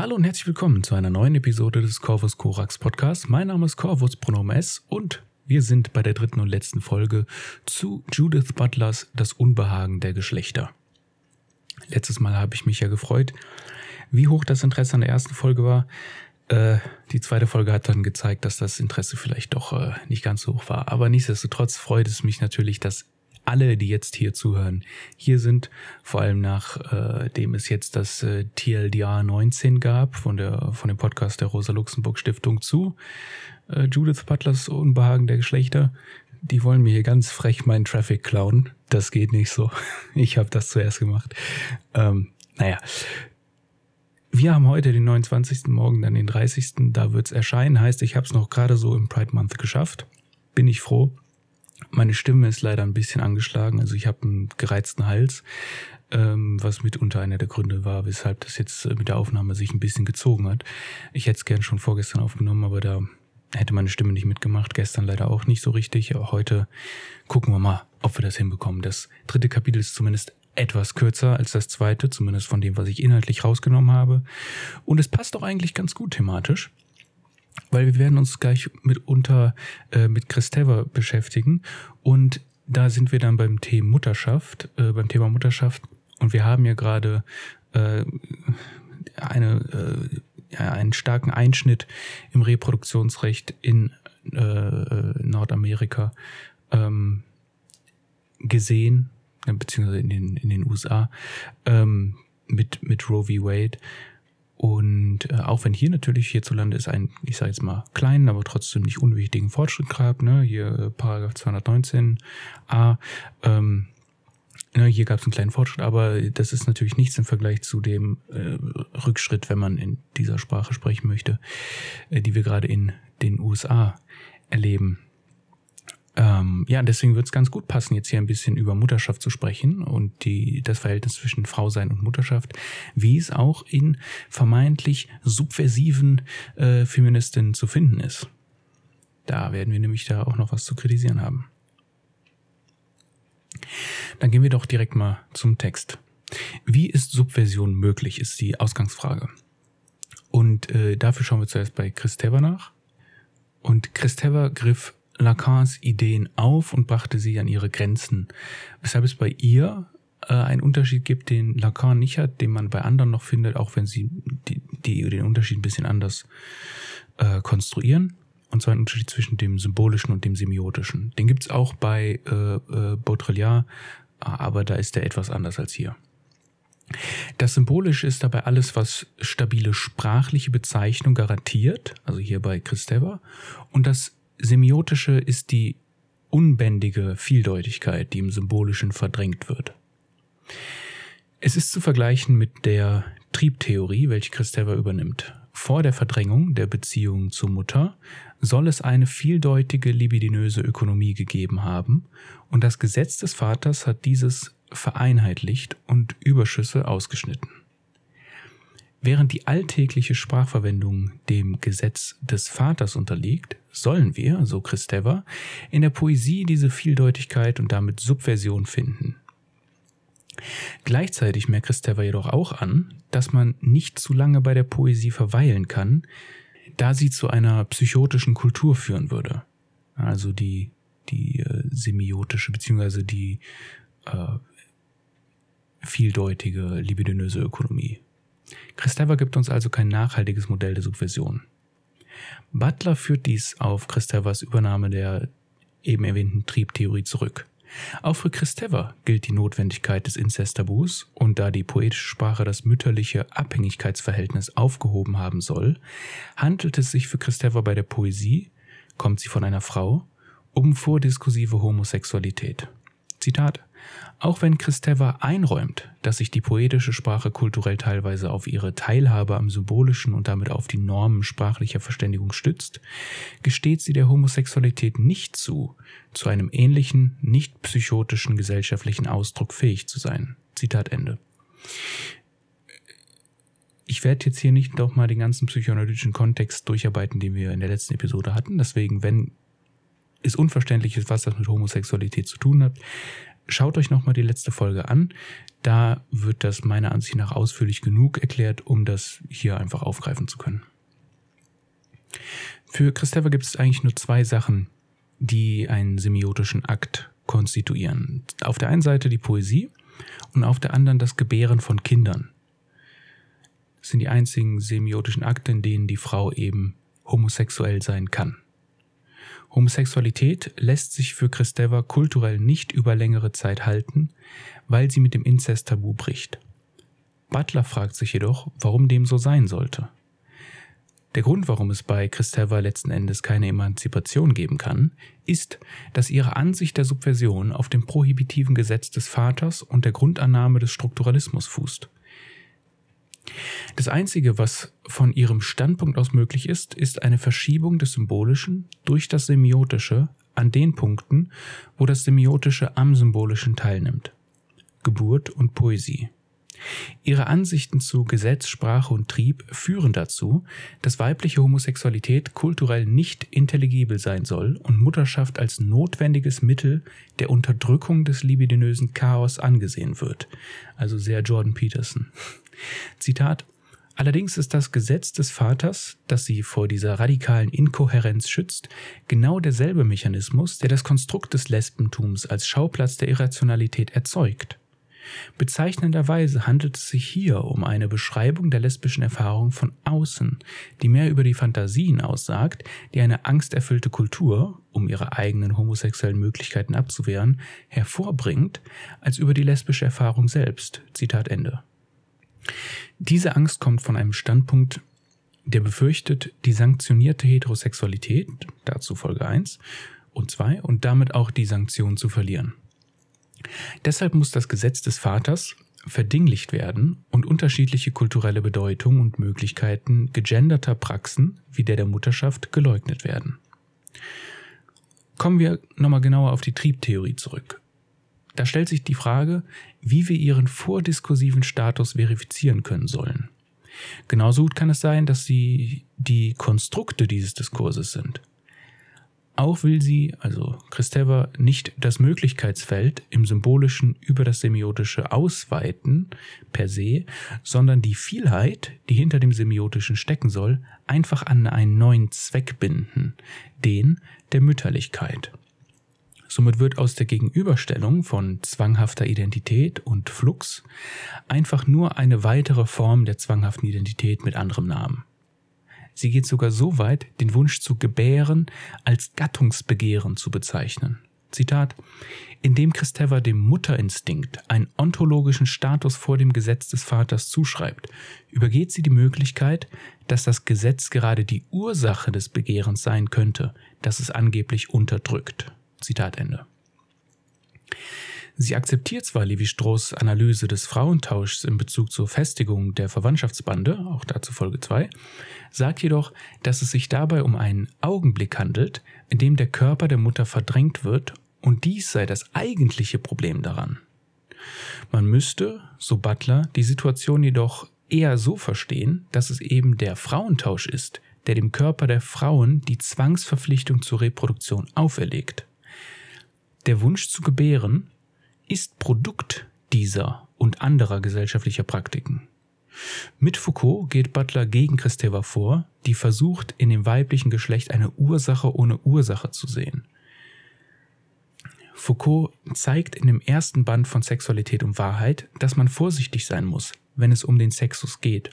Hallo und herzlich willkommen zu einer neuen Episode des Corvus Corax Podcasts. Mein Name ist Corvus Pronomen S und wir sind bei der dritten und letzten Folge zu Judith Butlers Das Unbehagen der Geschlechter. Letztes Mal habe ich mich ja gefreut, wie hoch das Interesse an der ersten Folge war. Äh, die zweite Folge hat dann gezeigt, dass das Interesse vielleicht doch äh, nicht ganz so hoch war. Aber nichtsdestotrotz freut es mich natürlich, dass alle, die jetzt hier zuhören, hier sind. Vor allem nachdem äh, es jetzt das äh, TLDR 19 gab von, der, von dem Podcast der Rosa-Luxemburg-Stiftung zu äh, Judith Butlers Unbehagen der Geschlechter. Die wollen mir hier ganz frech meinen Traffic klauen. Das geht nicht so. Ich habe das zuerst gemacht. Ähm, naja. Wir haben heute den 29. Morgen, dann den 30. Da wird's erscheinen. Heißt, ich habe es noch gerade so im Pride Month geschafft. Bin ich froh. Meine Stimme ist leider ein bisschen angeschlagen, also ich habe einen gereizten Hals, ähm, was mitunter einer der Gründe war, weshalb das jetzt äh, mit der Aufnahme sich ein bisschen gezogen hat. Ich hätte es gern schon vorgestern aufgenommen, aber da hätte meine Stimme nicht mitgemacht, gestern leider auch nicht so richtig, aber heute gucken wir mal, ob wir das hinbekommen. Das dritte Kapitel ist zumindest etwas kürzer als das zweite, zumindest von dem, was ich inhaltlich rausgenommen habe. Und es passt auch eigentlich ganz gut thematisch weil wir werden uns gleich mitunter äh, mit Christeva beschäftigen und da sind wir dann beim Thema Mutterschaft, äh, beim Thema Mutterschaft und wir haben ja gerade äh, eine, äh, ja, einen starken Einschnitt im Reproduktionsrecht in äh, äh Nordamerika ähm, gesehen, beziehungsweise in den, in den USA, ähm, mit, mit Roe v. Wade. Und äh, auch wenn hier natürlich hierzulande ist ein, ich sage jetzt mal, kleinen, aber trotzdem nicht unwichtigen Fortschritt gab, ne? hier äh, Paragraph 219a, ähm, ne, hier gab es einen kleinen Fortschritt, aber das ist natürlich nichts im Vergleich zu dem äh, Rückschritt, wenn man in dieser Sprache sprechen möchte, äh, die wir gerade in den USA erleben. Ähm, ja, deswegen wird es ganz gut passen, jetzt hier ein bisschen über Mutterschaft zu sprechen und die, das Verhältnis zwischen Frausein und Mutterschaft, wie es auch in vermeintlich subversiven äh, Feministinnen zu finden ist. Da werden wir nämlich da auch noch was zu kritisieren haben. Dann gehen wir doch direkt mal zum Text. Wie ist Subversion möglich, ist die Ausgangsfrage. Und äh, dafür schauen wir zuerst bei Christeva nach. Und Christeva griff Lacans Ideen auf und brachte sie an ihre Grenzen, weshalb es bei ihr äh, einen Unterschied gibt, den Lacan nicht hat, den man bei anderen noch findet, auch wenn sie die, die den Unterschied ein bisschen anders äh, konstruieren. Und zwar ein Unterschied zwischen dem symbolischen und dem semiotischen. Den gibt's auch bei äh, äh, Baudrillard, aber da ist der etwas anders als hier. Das Symbolische ist dabei alles, was stabile sprachliche Bezeichnung garantiert, also hier bei Christeva, und das Semiotische ist die unbändige Vieldeutigkeit, die im Symbolischen verdrängt wird. Es ist zu vergleichen mit der Triebtheorie, welche Christeva übernimmt. Vor der Verdrängung der Beziehung zur Mutter soll es eine vieldeutige libidinöse Ökonomie gegeben haben, und das Gesetz des Vaters hat dieses vereinheitlicht und Überschüsse ausgeschnitten. Während die alltägliche Sprachverwendung dem Gesetz des Vaters unterliegt, sollen wir, so Christeva, in der Poesie diese Vieldeutigkeit und damit Subversion finden. Gleichzeitig merkt Christeva jedoch auch an, dass man nicht zu lange bei der Poesie verweilen kann, da sie zu einer psychotischen Kultur führen würde. Also die, die äh, semiotische bzw. die äh, vieldeutige libidinöse Ökonomie. Christeva gibt uns also kein nachhaltiges Modell der Subversion. Butler führt dies auf Christevas Übernahme der eben erwähnten Triebtheorie zurück. Auch für Christeva gilt die Notwendigkeit des Inzesttabus und da die poetische Sprache das mütterliche Abhängigkeitsverhältnis aufgehoben haben soll, handelt es sich für Christeva bei der Poesie, kommt sie von einer Frau, um vordiskursive Homosexualität. Zitat auch wenn Christeva einräumt, dass sich die poetische Sprache kulturell teilweise auf ihre Teilhabe am Symbolischen und damit auf die Normen sprachlicher Verständigung stützt, gesteht sie der Homosexualität nicht zu, zu einem ähnlichen, nicht psychotischen gesellschaftlichen Ausdruck fähig zu sein. Zitat Ende. Ich werde jetzt hier nicht nochmal den ganzen psychoanalytischen Kontext durcharbeiten, den wir in der letzten Episode hatten. Deswegen, wenn es unverständlich ist, was das mit Homosexualität zu tun hat, schaut euch nochmal die letzte Folge an. Da wird das meiner Ansicht nach ausführlich genug erklärt, um das hier einfach aufgreifen zu können. Für Christopher gibt es eigentlich nur zwei Sachen, die einen semiotischen Akt konstituieren. Auf der einen Seite die Poesie und auf der anderen das Gebären von Kindern. Das sind die einzigen semiotischen Akte, in denen die Frau eben homosexuell sein kann. Homosexualität lässt sich für Christeva kulturell nicht über längere Zeit halten, weil sie mit dem Inzest-Tabu bricht. Butler fragt sich jedoch, warum dem so sein sollte. Der Grund, warum es bei Christeva letzten Endes keine Emanzipation geben kann, ist, dass ihre Ansicht der Subversion auf dem prohibitiven Gesetz des Vaters und der Grundannahme des Strukturalismus fußt. Das Einzige, was von ihrem Standpunkt aus möglich ist, ist eine Verschiebung des Symbolischen durch das Semiotische an den Punkten, wo das Semiotische am Symbolischen teilnimmt. Geburt und Poesie. Ihre Ansichten zu Gesetz, Sprache und Trieb führen dazu, dass weibliche Homosexualität kulturell nicht intelligibel sein soll und Mutterschaft als notwendiges Mittel der Unterdrückung des libidinösen Chaos angesehen wird. Also sehr Jordan Peterson. Zitat Allerdings ist das Gesetz des Vaters, das sie vor dieser radikalen Inkohärenz schützt, genau derselbe Mechanismus, der das Konstrukt des Lesbentums als Schauplatz der Irrationalität erzeugt. Bezeichnenderweise handelt es sich hier um eine Beschreibung der lesbischen Erfahrung von außen, die mehr über die Fantasien aussagt, die eine angsterfüllte Kultur, um ihre eigenen homosexuellen Möglichkeiten abzuwehren, hervorbringt, als über die lesbische Erfahrung selbst. Zitat Ende. Diese Angst kommt von einem Standpunkt, der befürchtet, die sanktionierte Heterosexualität, dazu Folge 1 und 2, und damit auch die Sanktion zu verlieren. Deshalb muss das Gesetz des Vaters verdinglicht werden und unterschiedliche kulturelle Bedeutung und Möglichkeiten gegenderter Praxen wie der der Mutterschaft geleugnet werden. Kommen wir nochmal genauer auf die Triebtheorie zurück. Da stellt sich die Frage, wie wir ihren vordiskursiven Status verifizieren können sollen. Genauso gut kann es sein, dass sie die Konstrukte dieses Diskurses sind. Auch will sie, also Christeva, nicht das Möglichkeitsfeld im Symbolischen über das Semiotische ausweiten per se, sondern die Vielheit, die hinter dem Semiotischen stecken soll, einfach an einen neuen Zweck binden, den der Mütterlichkeit. Somit wird aus der Gegenüberstellung von zwanghafter Identität und Flux einfach nur eine weitere Form der zwanghaften Identität mit anderem Namen. Sie geht sogar so weit, den Wunsch zu gebären als Gattungsbegehren zu bezeichnen. Zitat, indem Christeva dem Mutterinstinkt einen ontologischen Status vor dem Gesetz des Vaters zuschreibt, übergeht sie die Möglichkeit, dass das Gesetz gerade die Ursache des Begehrens sein könnte, das es angeblich unterdrückt. Zitat Ende. Sie akzeptiert zwar Levi-Strauss Analyse des Frauentauschs in Bezug zur Festigung der Verwandtschaftsbande, auch dazu Folge 2, sagt jedoch, dass es sich dabei um einen Augenblick handelt, in dem der Körper der Mutter verdrängt wird und dies sei das eigentliche Problem daran. Man müsste, so Butler, die Situation jedoch eher so verstehen, dass es eben der Frauentausch ist, der dem Körper der Frauen die Zwangsverpflichtung zur Reproduktion auferlegt. Der Wunsch zu gebären ist Produkt dieser und anderer gesellschaftlicher Praktiken. Mit Foucault geht Butler gegen Christeva vor, die versucht, in dem weiblichen Geschlecht eine Ursache ohne Ursache zu sehen. Foucault zeigt in dem ersten Band von Sexualität und Wahrheit, dass man vorsichtig sein muss, wenn es um den Sexus geht,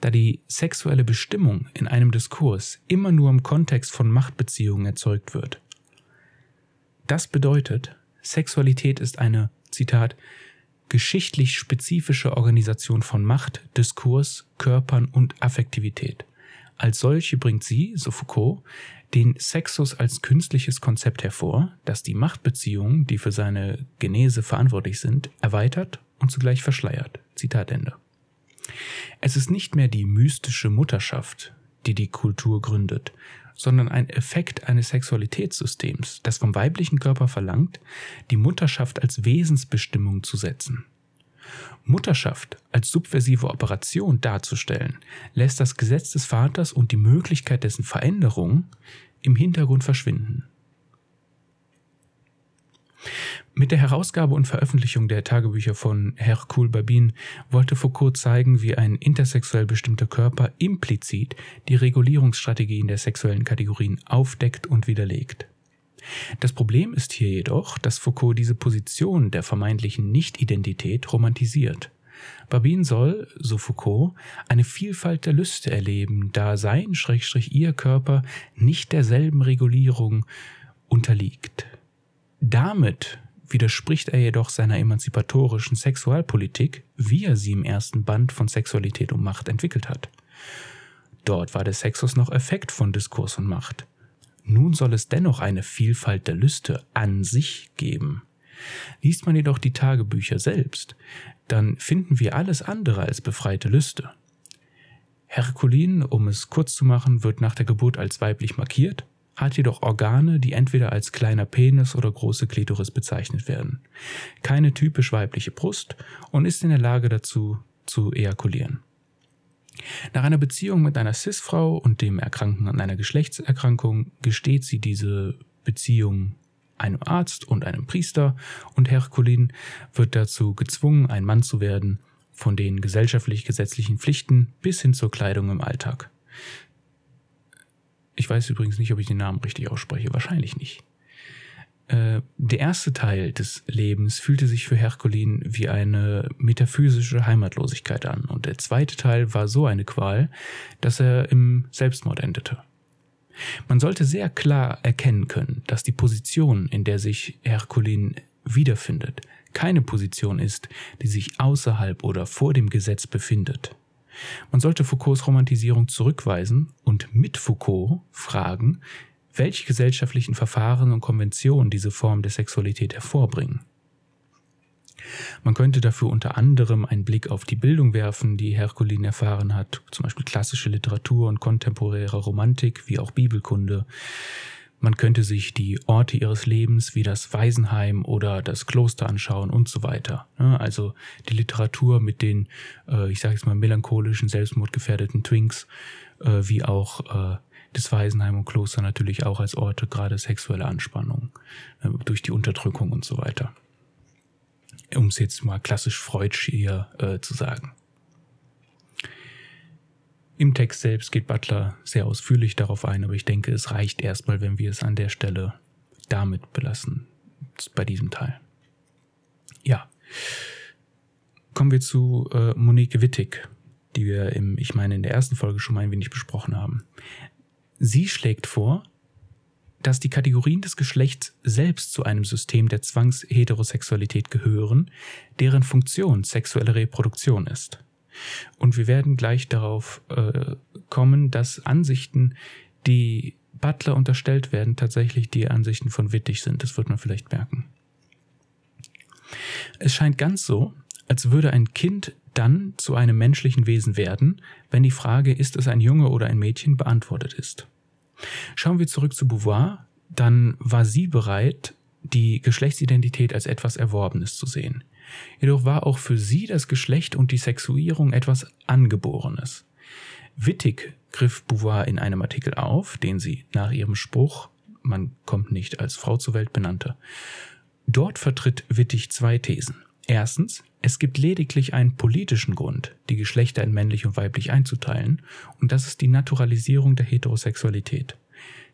da die sexuelle Bestimmung in einem Diskurs immer nur im Kontext von Machtbeziehungen erzeugt wird. Das bedeutet, Sexualität ist eine, Zitat, geschichtlich spezifische Organisation von Macht, Diskurs, Körpern und Affektivität. Als solche bringt sie, so Foucault, den Sexus als künstliches Konzept hervor, das die Machtbeziehungen, die für seine Genese verantwortlich sind, erweitert und zugleich verschleiert. Zitat Ende. Es ist nicht mehr die mystische Mutterschaft, die die Kultur gründet, sondern ein Effekt eines Sexualitätssystems, das vom weiblichen Körper verlangt, die Mutterschaft als Wesensbestimmung zu setzen. Mutterschaft als subversive Operation darzustellen, lässt das Gesetz des Vaters und die Möglichkeit dessen Veränderung im Hintergrund verschwinden. Mit der Herausgabe und Veröffentlichung der Tagebücher von Hercule Babin wollte Foucault zeigen, wie ein intersexuell bestimmter Körper implizit die Regulierungsstrategien der sexuellen Kategorien aufdeckt und widerlegt. Das Problem ist hier jedoch, dass Foucault diese Position der vermeintlichen Nicht-Identität romantisiert. Babin soll, so Foucault, eine Vielfalt der Lüste erleben, da sein Schrägstrich ihr Körper nicht derselben Regulierung unterliegt. Damit widerspricht er jedoch seiner emanzipatorischen Sexualpolitik, wie er sie im ersten Band von Sexualität und Macht entwickelt hat. Dort war der Sexus noch Effekt von Diskurs und Macht. Nun soll es dennoch eine Vielfalt der Lüste an sich geben. Liest man jedoch die Tagebücher selbst, dann finden wir alles andere als befreite Lüste. Herkulin, um es kurz zu machen, wird nach der Geburt als weiblich markiert hat jedoch Organe, die entweder als kleiner Penis oder große Klitoris bezeichnet werden. Keine typisch weibliche Brust und ist in der Lage dazu zu ejakulieren. Nach einer Beziehung mit einer Cis-Frau und dem Erkranken an einer Geschlechtserkrankung gesteht sie diese Beziehung einem Arzt und einem Priester und Herkulin wird dazu gezwungen, ein Mann zu werden, von den gesellschaftlich gesetzlichen Pflichten bis hin zur Kleidung im Alltag. Ich weiß übrigens nicht, ob ich den Namen richtig ausspreche. Wahrscheinlich nicht. Äh, der erste Teil des Lebens fühlte sich für Herkulin wie eine metaphysische Heimatlosigkeit an und der zweite Teil war so eine Qual, dass er im Selbstmord endete. Man sollte sehr klar erkennen können, dass die Position, in der sich Herkulin wiederfindet, keine Position ist, die sich außerhalb oder vor dem Gesetz befindet. Man sollte Foucaults Romantisierung zurückweisen und mit Foucault fragen, welche gesellschaftlichen Verfahren und Konventionen diese Form der Sexualität hervorbringen. Man könnte dafür unter anderem einen Blick auf die Bildung werfen, die Herkulin erfahren hat, zum Beispiel klassische Literatur und kontemporäre Romantik, wie auch Bibelkunde. Man könnte sich die Orte ihres Lebens wie das Waisenheim oder das Kloster anschauen und so weiter. Also die Literatur mit den, äh, ich sage jetzt mal, melancholischen, selbstmordgefährdeten Twinks, äh, wie auch äh, das Waisenheim und Kloster natürlich auch als Orte gerade sexueller Anspannung durch die Unterdrückung und so weiter. Um es jetzt mal klassisch Freudsch hier zu sagen. Im Text selbst geht Butler sehr ausführlich darauf ein, aber ich denke, es reicht erstmal, wenn wir es an der Stelle damit belassen, bei diesem Teil. Ja. Kommen wir zu äh, Monique Wittig, die wir im, ich meine, in der ersten Folge schon mal ein wenig besprochen haben. Sie schlägt vor, dass die Kategorien des Geschlechts selbst zu einem System der Zwangsheterosexualität gehören, deren Funktion sexuelle Reproduktion ist. Und wir werden gleich darauf äh, kommen, dass Ansichten, die Butler unterstellt werden, tatsächlich die Ansichten von Wittig sind. Das wird man vielleicht merken. Es scheint ganz so, als würde ein Kind dann zu einem menschlichen Wesen werden, wenn die Frage, ist es ein Junge oder ein Mädchen, beantwortet ist. Schauen wir zurück zu Beauvoir, dann war sie bereit, die Geschlechtsidentität als etwas Erworbenes zu sehen. Jedoch war auch für sie das Geschlecht und die Sexuierung etwas Angeborenes. Wittig griff Beauvoir in einem Artikel auf, den sie nach ihrem Spruch Man kommt nicht als Frau zur Welt benannte. Dort vertritt Wittig zwei Thesen. Erstens, es gibt lediglich einen politischen Grund, die Geschlechter in männlich und weiblich einzuteilen, und das ist die Naturalisierung der Heterosexualität.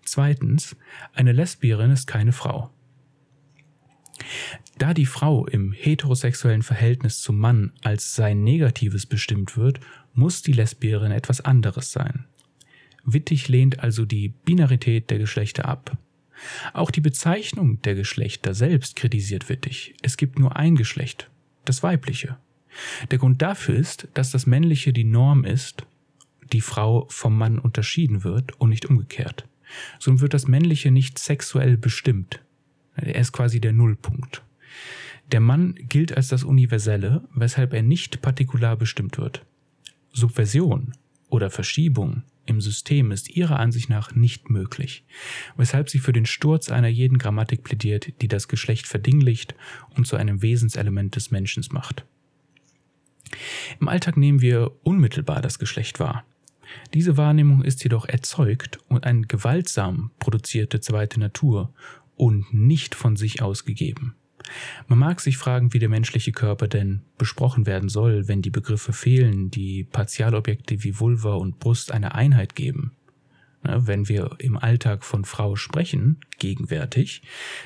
Zweitens, eine Lesbierin ist keine Frau. Da die Frau im heterosexuellen Verhältnis zum Mann als sein Negatives bestimmt wird, muss die Lesbierin etwas anderes sein. Wittig lehnt also die Binarität der Geschlechter ab. Auch die Bezeichnung der Geschlechter selbst kritisiert Wittig. Es gibt nur ein Geschlecht, das weibliche. Der Grund dafür ist, dass das männliche die Norm ist, die Frau vom Mann unterschieden wird und nicht umgekehrt. Somit wird das männliche nicht sexuell bestimmt, er ist quasi der Nullpunkt. Der Mann gilt als das Universelle, weshalb er nicht partikular bestimmt wird. Subversion oder Verschiebung im System ist ihrer Ansicht nach nicht möglich, weshalb sie für den Sturz einer jeden Grammatik plädiert, die das Geschlecht verdinglicht und zu einem Wesenselement des Menschen macht. Im Alltag nehmen wir unmittelbar das Geschlecht wahr. Diese Wahrnehmung ist jedoch erzeugt und eine gewaltsam produzierte zweite Natur und nicht von sich aus gegeben. Man mag sich fragen, wie der menschliche Körper denn besprochen werden soll, wenn die Begriffe fehlen, die Partialobjekte wie Vulva und Brust eine Einheit geben. Wenn wir im Alltag von Frau sprechen, gegenwärtig,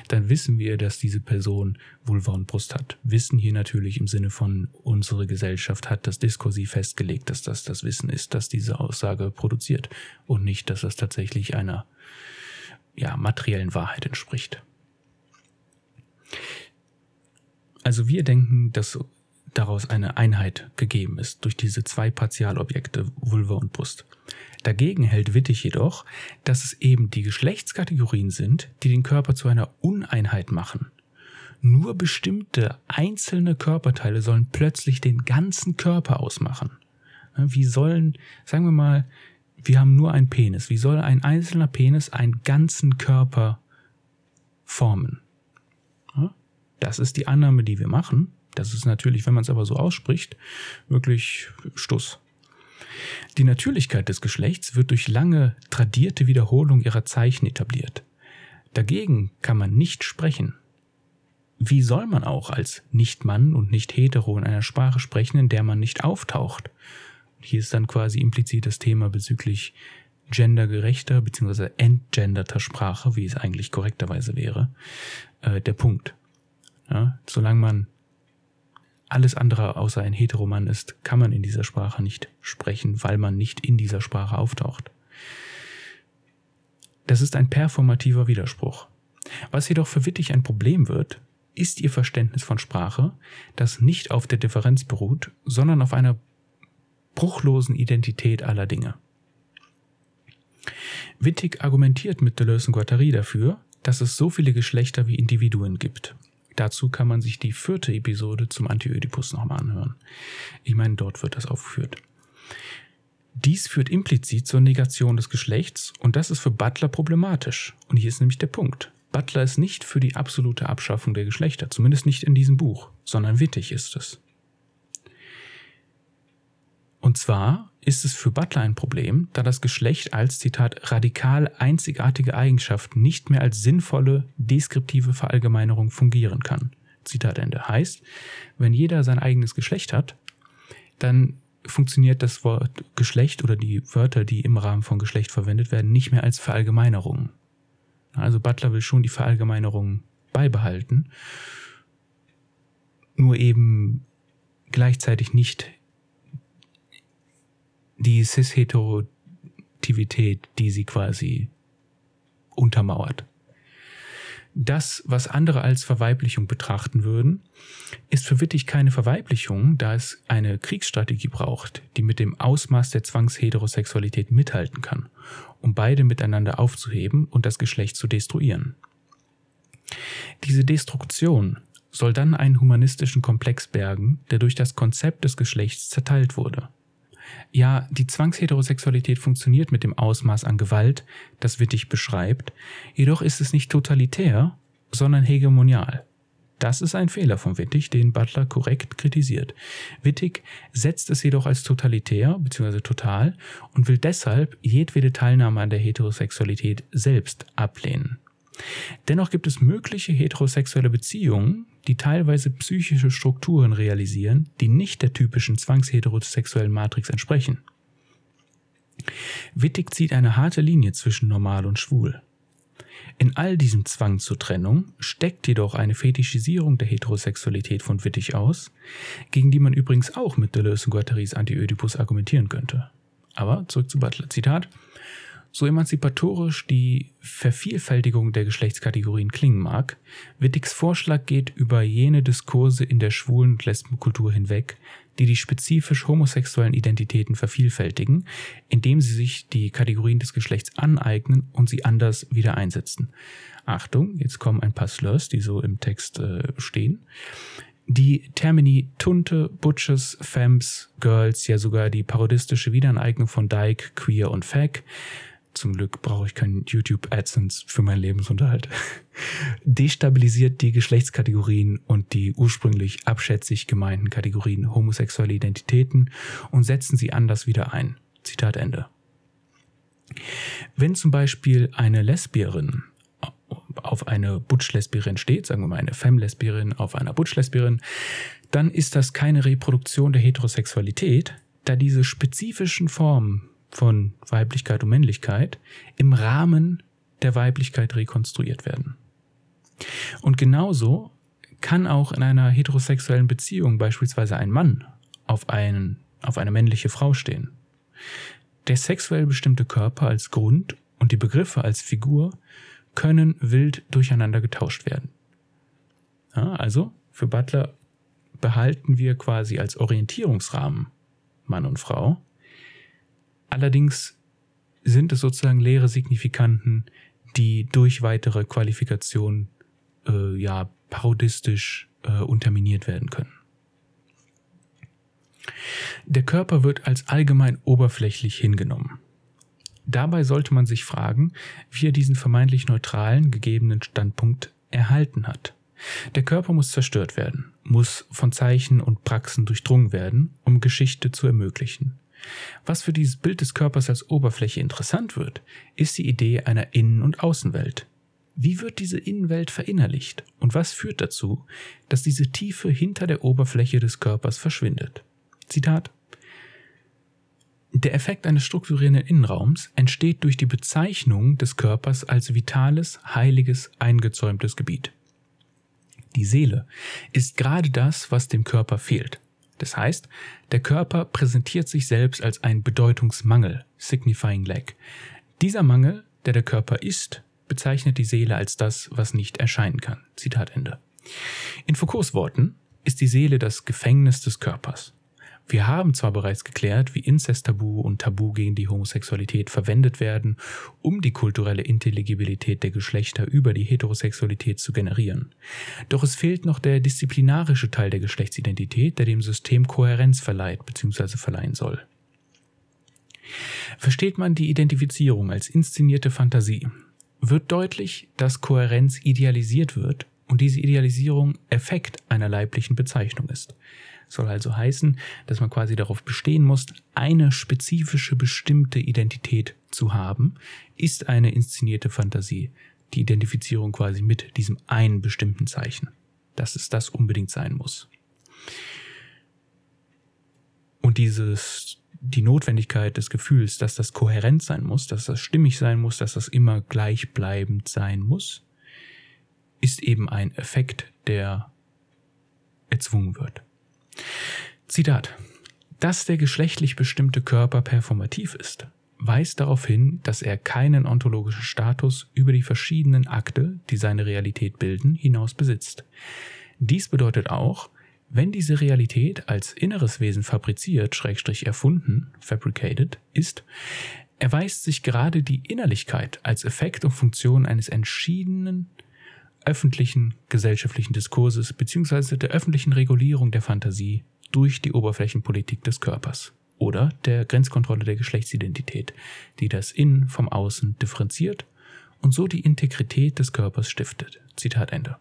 dann wissen wir, dass diese Person Vulva und Brust hat. Wissen hier natürlich im Sinne von unsere Gesellschaft hat das diskursiv festgelegt, dass das das Wissen ist, das diese Aussage produziert und nicht, dass das tatsächlich einer ja, materiellen Wahrheit entspricht. Also wir denken, dass daraus eine Einheit gegeben ist durch diese zwei Partialobjekte Vulva und Brust. Dagegen hält Wittig jedoch, dass es eben die Geschlechtskategorien sind, die den Körper zu einer Uneinheit machen. Nur bestimmte einzelne Körperteile sollen plötzlich den ganzen Körper ausmachen. Wie sollen, sagen wir mal, wir haben nur einen Penis. Wie soll ein einzelner Penis einen ganzen Körper formen? Das ist die Annahme, die wir machen. Das ist natürlich, wenn man es aber so ausspricht, wirklich Stuss. Die Natürlichkeit des Geschlechts wird durch lange tradierte Wiederholung ihrer Zeichen etabliert. Dagegen kann man nicht sprechen. Wie soll man auch als Nicht-Mann und Nicht-Hetero in einer Sprache sprechen, in der man nicht auftaucht? Hier ist dann quasi implizit das Thema bezüglich gendergerechter bzw. entgenderter Sprache, wie es eigentlich korrekterweise wäre, äh, der Punkt. Ja, solange man alles andere außer ein Heteroman ist, kann man in dieser Sprache nicht sprechen, weil man nicht in dieser Sprache auftaucht. Das ist ein performativer Widerspruch. Was jedoch für Wittig ein Problem wird, ist ihr Verständnis von Sprache, das nicht auf der Differenz beruht, sondern auf einer bruchlosen Identität aller Dinge. Wittig argumentiert mit Deleuze und Guattari dafür, dass es so viele Geschlechter wie Individuen gibt Dazu kann man sich die vierte Episode zum Anti-Ödipus nochmal anhören. Ich meine, dort wird das aufgeführt. Dies führt implizit zur Negation des Geschlechts und das ist für Butler problematisch. Und hier ist nämlich der Punkt. Butler ist nicht für die absolute Abschaffung der Geschlechter, zumindest nicht in diesem Buch, sondern wittig ist es. Und zwar ist es für Butler ein Problem, da das Geschlecht als Zitat radikal einzigartige Eigenschaft nicht mehr als sinnvolle deskriptive Verallgemeinerung fungieren kann. Zitat Ende. Heißt, wenn jeder sein eigenes Geschlecht hat, dann funktioniert das Wort Geschlecht oder die Wörter, die im Rahmen von Geschlecht verwendet werden, nicht mehr als Verallgemeinerung. Also Butler will schon die Verallgemeinerung beibehalten, nur eben gleichzeitig nicht die Cis-Heterotivität, die sie quasi untermauert. Das, was andere als Verweiblichung betrachten würden, ist für Wittig keine Verweiblichung, da es eine Kriegsstrategie braucht, die mit dem Ausmaß der Zwangsheterosexualität mithalten kann, um beide miteinander aufzuheben und das Geschlecht zu destruieren. Diese Destruktion soll dann einen humanistischen Komplex bergen, der durch das Konzept des Geschlechts zerteilt wurde. Ja, die Zwangsheterosexualität funktioniert mit dem Ausmaß an Gewalt, das Wittig beschreibt, jedoch ist es nicht totalitär, sondern hegemonial. Das ist ein Fehler von Wittig, den Butler korrekt kritisiert. Wittig setzt es jedoch als totalitär bzw. total und will deshalb jedwede Teilnahme an der Heterosexualität selbst ablehnen. Dennoch gibt es mögliche heterosexuelle Beziehungen, die teilweise psychische Strukturen realisieren, die nicht der typischen zwangsheterosexuellen Matrix entsprechen. Wittig zieht eine harte Linie zwischen normal und schwul. In all diesem Zwang zur Trennung steckt jedoch eine Fetischisierung der Heterosexualität von Wittig aus, gegen die man übrigens auch mit Deleuze und Guattaris Anti-Ödipus argumentieren könnte. Aber zurück zu Butler. Zitat. So emanzipatorisch die Vervielfältigung der Geschlechtskategorien klingen mag, Wittigs Vorschlag geht über jene Diskurse in der schwulen und Lesbenkultur hinweg, die die spezifisch homosexuellen Identitäten vervielfältigen, indem sie sich die Kategorien des Geschlechts aneignen und sie anders wieder einsetzen. Achtung, jetzt kommen ein paar Slurs, die so im Text äh, stehen. Die Termini Tunte, Butches, Femmes, Girls, ja sogar die parodistische Wiederaneignung von Dyke, Queer und Fag zum Glück brauche ich keinen YouTube AdSense für meinen Lebensunterhalt, destabilisiert die Geschlechtskategorien und die ursprünglich abschätzig gemeinten Kategorien homosexuelle Identitäten und setzen sie anders wieder ein. Zitat Ende. Wenn zum Beispiel eine Lesbierin auf eine Butch-Lesbierin steht, sagen wir mal eine Femme-Lesbierin auf einer Butch-Lesbierin, dann ist das keine Reproduktion der Heterosexualität, da diese spezifischen Formen von Weiblichkeit und Männlichkeit im Rahmen der Weiblichkeit rekonstruiert werden. Und genauso kann auch in einer heterosexuellen Beziehung beispielsweise ein Mann auf, einen, auf eine männliche Frau stehen. Der sexuell bestimmte Körper als Grund und die Begriffe als Figur können wild durcheinander getauscht werden. Ja, also für Butler behalten wir quasi als Orientierungsrahmen Mann und Frau. Allerdings sind es sozusagen leere Signifikanten, die durch weitere Qualifikationen äh, ja parodistisch äh, unterminiert werden können. Der Körper wird als allgemein oberflächlich hingenommen. Dabei sollte man sich fragen, wie er diesen vermeintlich neutralen gegebenen Standpunkt erhalten hat. Der Körper muss zerstört werden, muss von Zeichen und Praxen durchdrungen werden, um Geschichte zu ermöglichen. Was für dieses Bild des Körpers als Oberfläche interessant wird, ist die Idee einer Innen- und Außenwelt. Wie wird diese Innenwelt verinnerlicht und was führt dazu, dass diese Tiefe hinter der Oberfläche des Körpers verschwindet? Zitat der Effekt eines strukturierenden Innenraums entsteht durch die Bezeichnung des Körpers als vitales, heiliges, eingezäumtes Gebiet. Die Seele ist gerade das, was dem Körper fehlt. Das heißt, der Körper präsentiert sich selbst als ein Bedeutungsmangel, signifying lack. Dieser Mangel, der der Körper ist, bezeichnet die Seele als das, was nicht erscheinen kann. Zitat Ende. In Foucaults Worten ist die Seele das Gefängnis des Körpers. Wir haben zwar bereits geklärt, wie Inzesttabu und Tabu gegen die Homosexualität verwendet werden, um die kulturelle Intelligibilität der Geschlechter über die Heterosexualität zu generieren. Doch es fehlt noch der disziplinarische Teil der Geschlechtsidentität, der dem System Kohärenz verleiht bzw. verleihen soll. Versteht man die Identifizierung als inszenierte Fantasie, wird deutlich, dass Kohärenz idealisiert wird und diese Idealisierung Effekt einer leiblichen Bezeichnung ist. Soll also heißen, dass man quasi darauf bestehen muss, eine spezifische bestimmte Identität zu haben, ist eine inszenierte Fantasie. Die Identifizierung quasi mit diesem einen bestimmten Zeichen. Dass es das unbedingt sein muss. Und dieses, die Notwendigkeit des Gefühls, dass das kohärent sein muss, dass das stimmig sein muss, dass das immer gleichbleibend sein muss, ist eben ein Effekt, der erzwungen wird. Zitat. Dass der geschlechtlich bestimmte Körper performativ ist, weist darauf hin, dass er keinen ontologischen Status über die verschiedenen Akte, die seine Realität bilden, hinaus besitzt. Dies bedeutet auch, wenn diese Realität als inneres Wesen fabriziert, schrägstrich erfunden, fabricated, ist, erweist sich gerade die Innerlichkeit als Effekt und Funktion eines entschiedenen öffentlichen gesellschaftlichen Diskurses bzw. der öffentlichen Regulierung der Fantasie durch die Oberflächenpolitik des Körpers oder der Grenzkontrolle der Geschlechtsidentität, die das Innen vom Außen differenziert und so die Integrität des Körpers stiftet. Zitat Ende.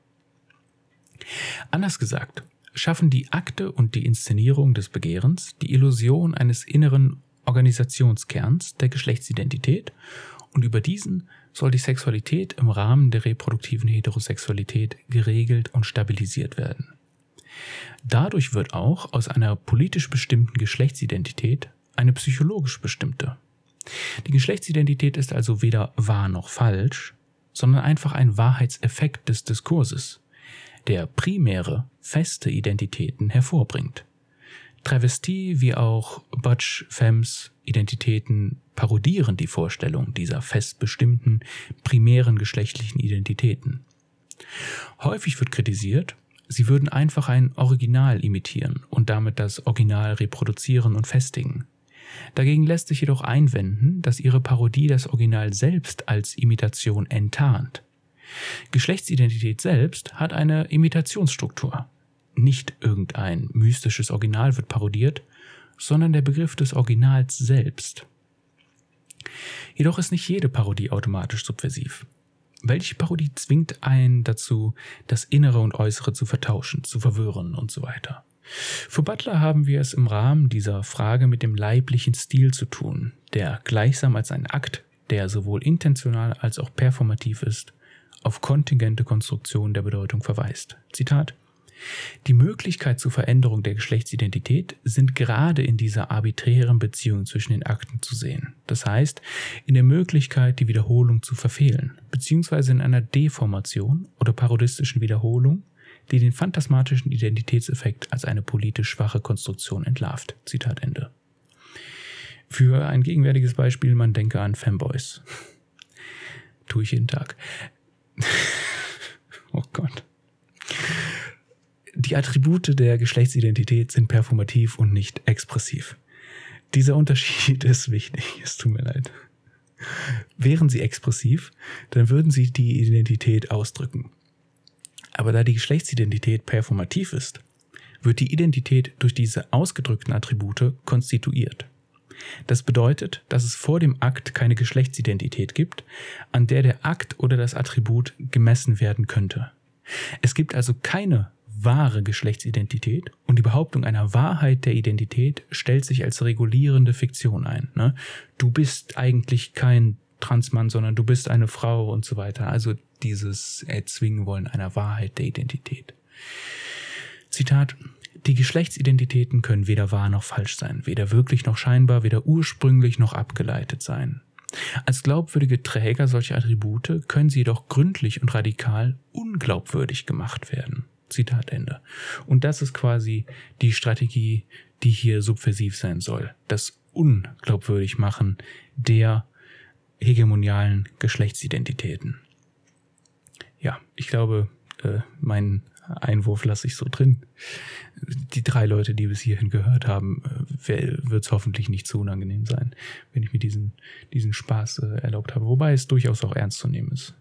Anders gesagt, schaffen die Akte und die Inszenierung des Begehrens die Illusion eines inneren Organisationskerns der Geschlechtsidentität und über diesen soll die Sexualität im Rahmen der reproduktiven Heterosexualität geregelt und stabilisiert werden. Dadurch wird auch aus einer politisch bestimmten Geschlechtsidentität eine psychologisch bestimmte. Die Geschlechtsidentität ist also weder wahr noch falsch, sondern einfach ein Wahrheitseffekt des Diskurses, der primäre, feste Identitäten hervorbringt. Travestie wie auch Butch, Femmes, Identitäten parodieren die Vorstellung dieser fest bestimmten, primären geschlechtlichen Identitäten. Häufig wird kritisiert, sie würden einfach ein Original imitieren und damit das Original reproduzieren und festigen. Dagegen lässt sich jedoch einwenden, dass ihre Parodie das Original selbst als Imitation enttarnt. Geschlechtsidentität selbst hat eine Imitationsstruktur. Nicht irgendein mystisches Original wird parodiert, sondern der Begriff des Originals selbst. Jedoch ist nicht jede Parodie automatisch subversiv. Welche Parodie zwingt einen dazu, das Innere und Äußere zu vertauschen, zu verwirren und so weiter? Für Butler haben wir es im Rahmen dieser Frage mit dem leiblichen Stil zu tun, der gleichsam als ein Akt, der sowohl intentional als auch performativ ist, auf kontingente Konstruktionen der Bedeutung verweist. Zitat die Möglichkeit zur Veränderung der Geschlechtsidentität sind gerade in dieser arbiträren Beziehung zwischen den Akten zu sehen. Das heißt, in der Möglichkeit, die Wiederholung zu verfehlen, beziehungsweise in einer Deformation oder parodistischen Wiederholung, die den phantasmatischen Identitätseffekt als eine politisch schwache Konstruktion entlarvt. Zitat Ende. Für ein gegenwärtiges Beispiel, man denke an Fanboys. Tue ich jeden Tag. oh Gott. Die Attribute der Geschlechtsidentität sind performativ und nicht expressiv. Dieser Unterschied ist wichtig, es tut mir leid. Wären sie expressiv, dann würden sie die Identität ausdrücken. Aber da die Geschlechtsidentität performativ ist, wird die Identität durch diese ausgedrückten Attribute konstituiert. Das bedeutet, dass es vor dem Akt keine Geschlechtsidentität gibt, an der der Akt oder das Attribut gemessen werden könnte. Es gibt also keine wahre Geschlechtsidentität und die Behauptung einer Wahrheit der Identität stellt sich als regulierende Fiktion ein. Ne? Du bist eigentlich kein Transmann, sondern du bist eine Frau und so weiter. Also dieses Erzwingen wollen einer Wahrheit der Identität. Zitat. Die Geschlechtsidentitäten können weder wahr noch falsch sein, weder wirklich noch scheinbar, weder ursprünglich noch abgeleitet sein. Als glaubwürdige Träger solcher Attribute können sie jedoch gründlich und radikal unglaubwürdig gemacht werden. Zitat Ende. Und das ist quasi die Strategie, die hier subversiv sein soll. Das unglaubwürdig machen der hegemonialen Geschlechtsidentitäten. Ja, ich glaube, äh, meinen Einwurf lasse ich so drin. Die drei Leute, die bis hierhin gehört haben, äh, wird es hoffentlich nicht zu unangenehm sein, wenn ich mir diesen, diesen Spaß äh, erlaubt habe. Wobei es durchaus auch ernst zu nehmen ist.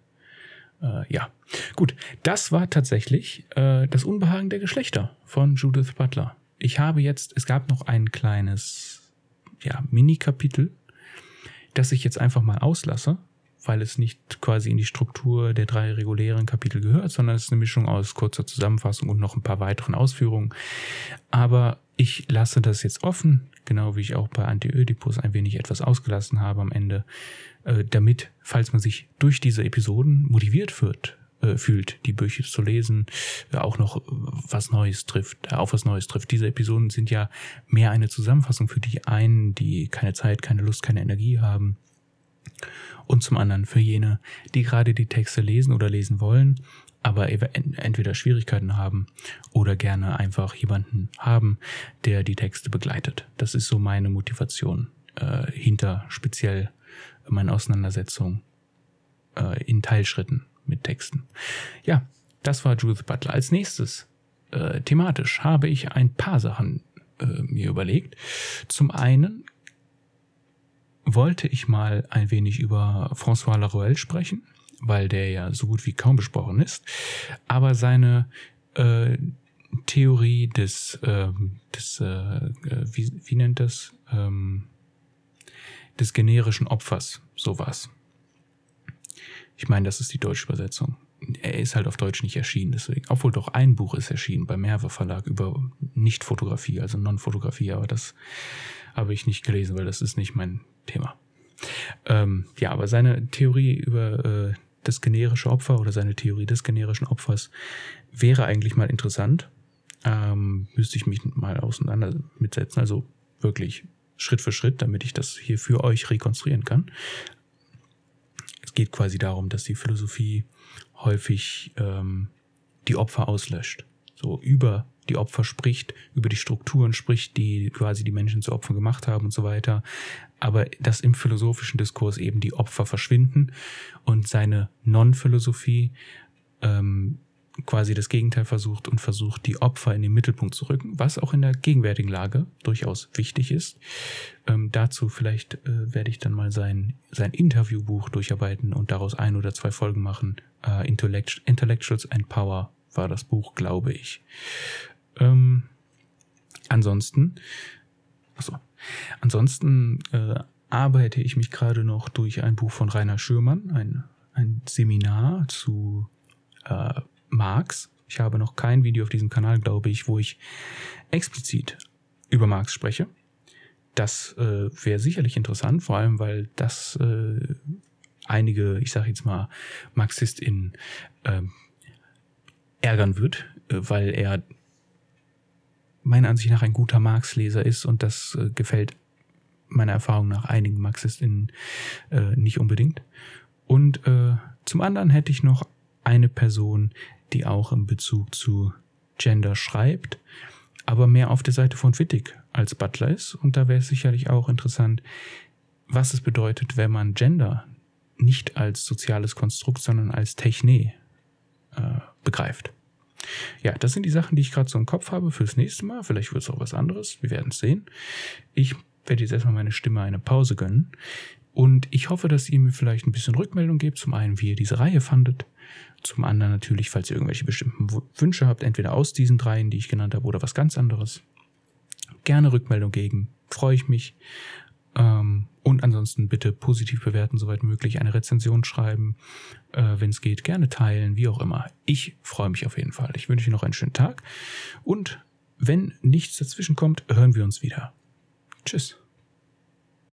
Äh, ja, gut. Das war tatsächlich äh, das Unbehagen der Geschlechter von Judith Butler. Ich habe jetzt, es gab noch ein kleines, ja, Mini-Kapitel, das ich jetzt einfach mal auslasse, weil es nicht quasi in die Struktur der drei regulären Kapitel gehört, sondern es ist eine Mischung aus kurzer Zusammenfassung und noch ein paar weiteren Ausführungen. Aber ich lasse das jetzt offen, genau wie ich auch bei Anti-Ödipus ein wenig etwas ausgelassen habe am Ende, äh, damit, falls man sich durch diese Episoden motiviert wird, äh, fühlt, die Bücher zu lesen, äh, auch noch was Neues trifft, auf was Neues trifft. Diese Episoden sind ja mehr eine Zusammenfassung für die einen, die keine Zeit, keine Lust, keine Energie haben. Und zum anderen für jene, die gerade die Texte lesen oder lesen wollen, aber entweder Schwierigkeiten haben oder gerne einfach jemanden haben, der die Texte begleitet. Das ist so meine Motivation äh, hinter speziell meine Auseinandersetzung äh, in Teilschritten mit Texten. Ja, das war Judith Butler. Als nächstes, äh, thematisch, habe ich ein paar Sachen äh, mir überlegt. Zum einen wollte ich mal ein wenig über François Laruelle sprechen, weil der ja so gut wie kaum besprochen ist. Aber seine äh, Theorie des, äh, des äh, wie, wie nennt das? Ähm, des generischen Opfers, sowas. Ich meine, das ist die deutsche Übersetzung. Er ist halt auf Deutsch nicht erschienen, deswegen. Obwohl doch ein Buch ist erschienen beim Merve Verlag über Nicht-Fotografie, also Non-Fotografie, aber das habe ich nicht gelesen, weil das ist nicht mein Thema. Ähm, ja, aber seine Theorie über äh, das generische Opfer oder seine Theorie des generischen Opfers wäre eigentlich mal interessant. Ähm, müsste ich mich mal auseinander mitsetzen. Also wirklich Schritt für Schritt, damit ich das hier für euch rekonstruieren kann. Es geht quasi darum, dass die Philosophie häufig ähm, die Opfer auslöscht. So über die Opfer spricht, über die Strukturen spricht, die quasi die Menschen zu Opfern gemacht haben und so weiter. Aber dass im philosophischen Diskurs eben die Opfer verschwinden und seine Non-Philosophie ähm, quasi das Gegenteil versucht und versucht, die Opfer in den Mittelpunkt zu rücken, was auch in der gegenwärtigen Lage durchaus wichtig ist. Ähm, dazu vielleicht äh, werde ich dann mal sein, sein Interviewbuch durcharbeiten und daraus ein oder zwei Folgen machen. Äh, Intellect Intellectuals and Power war das Buch, glaube ich. Ähm, ansonsten, achso, ansonsten äh, arbeite ich mich gerade noch durch ein Buch von Rainer Schürmann, ein, ein Seminar zu äh, Marx. Ich habe noch kein Video auf diesem Kanal, glaube ich, wo ich explizit über Marx spreche. Das äh, wäre sicherlich interessant, vor allem weil das äh, einige, ich sage jetzt mal, MarxistInnen äh, ärgern wird, äh, weil er meiner Ansicht nach ein guter Marx-Leser ist und das äh, gefällt meiner Erfahrung nach einigen MarxistInnen äh, nicht unbedingt. Und zum anderen hätte ich noch eine Person, die auch in Bezug zu Gender schreibt, aber mehr auf der Seite von Wittig als Butler ist. Und da wäre es sicherlich auch interessant, was es bedeutet, wenn man Gender nicht als soziales Konstrukt, sondern als Techne äh, begreift. Ja, das sind die Sachen, die ich gerade so im Kopf habe fürs nächste Mal. Vielleicht wird es auch was anderes. Wir werden es sehen. Ich werde jetzt erstmal meine Stimme eine Pause gönnen. Und ich hoffe, dass ihr mir vielleicht ein bisschen Rückmeldung gebt. Zum einen, wie ihr diese Reihe fandet. Zum anderen natürlich, falls ihr irgendwelche bestimmten Wünsche habt, entweder aus diesen dreien, die ich genannt habe, oder was ganz anderes. Gerne Rückmeldung geben. Freue ich mich. Ähm, und ansonsten bitte positiv bewerten, soweit möglich, eine Rezension schreiben, äh, wenn es geht, gerne teilen, wie auch immer. Ich freue mich auf jeden Fall. Ich wünsche Ihnen noch einen schönen Tag und wenn nichts dazwischen kommt, hören wir uns wieder. Tschüss.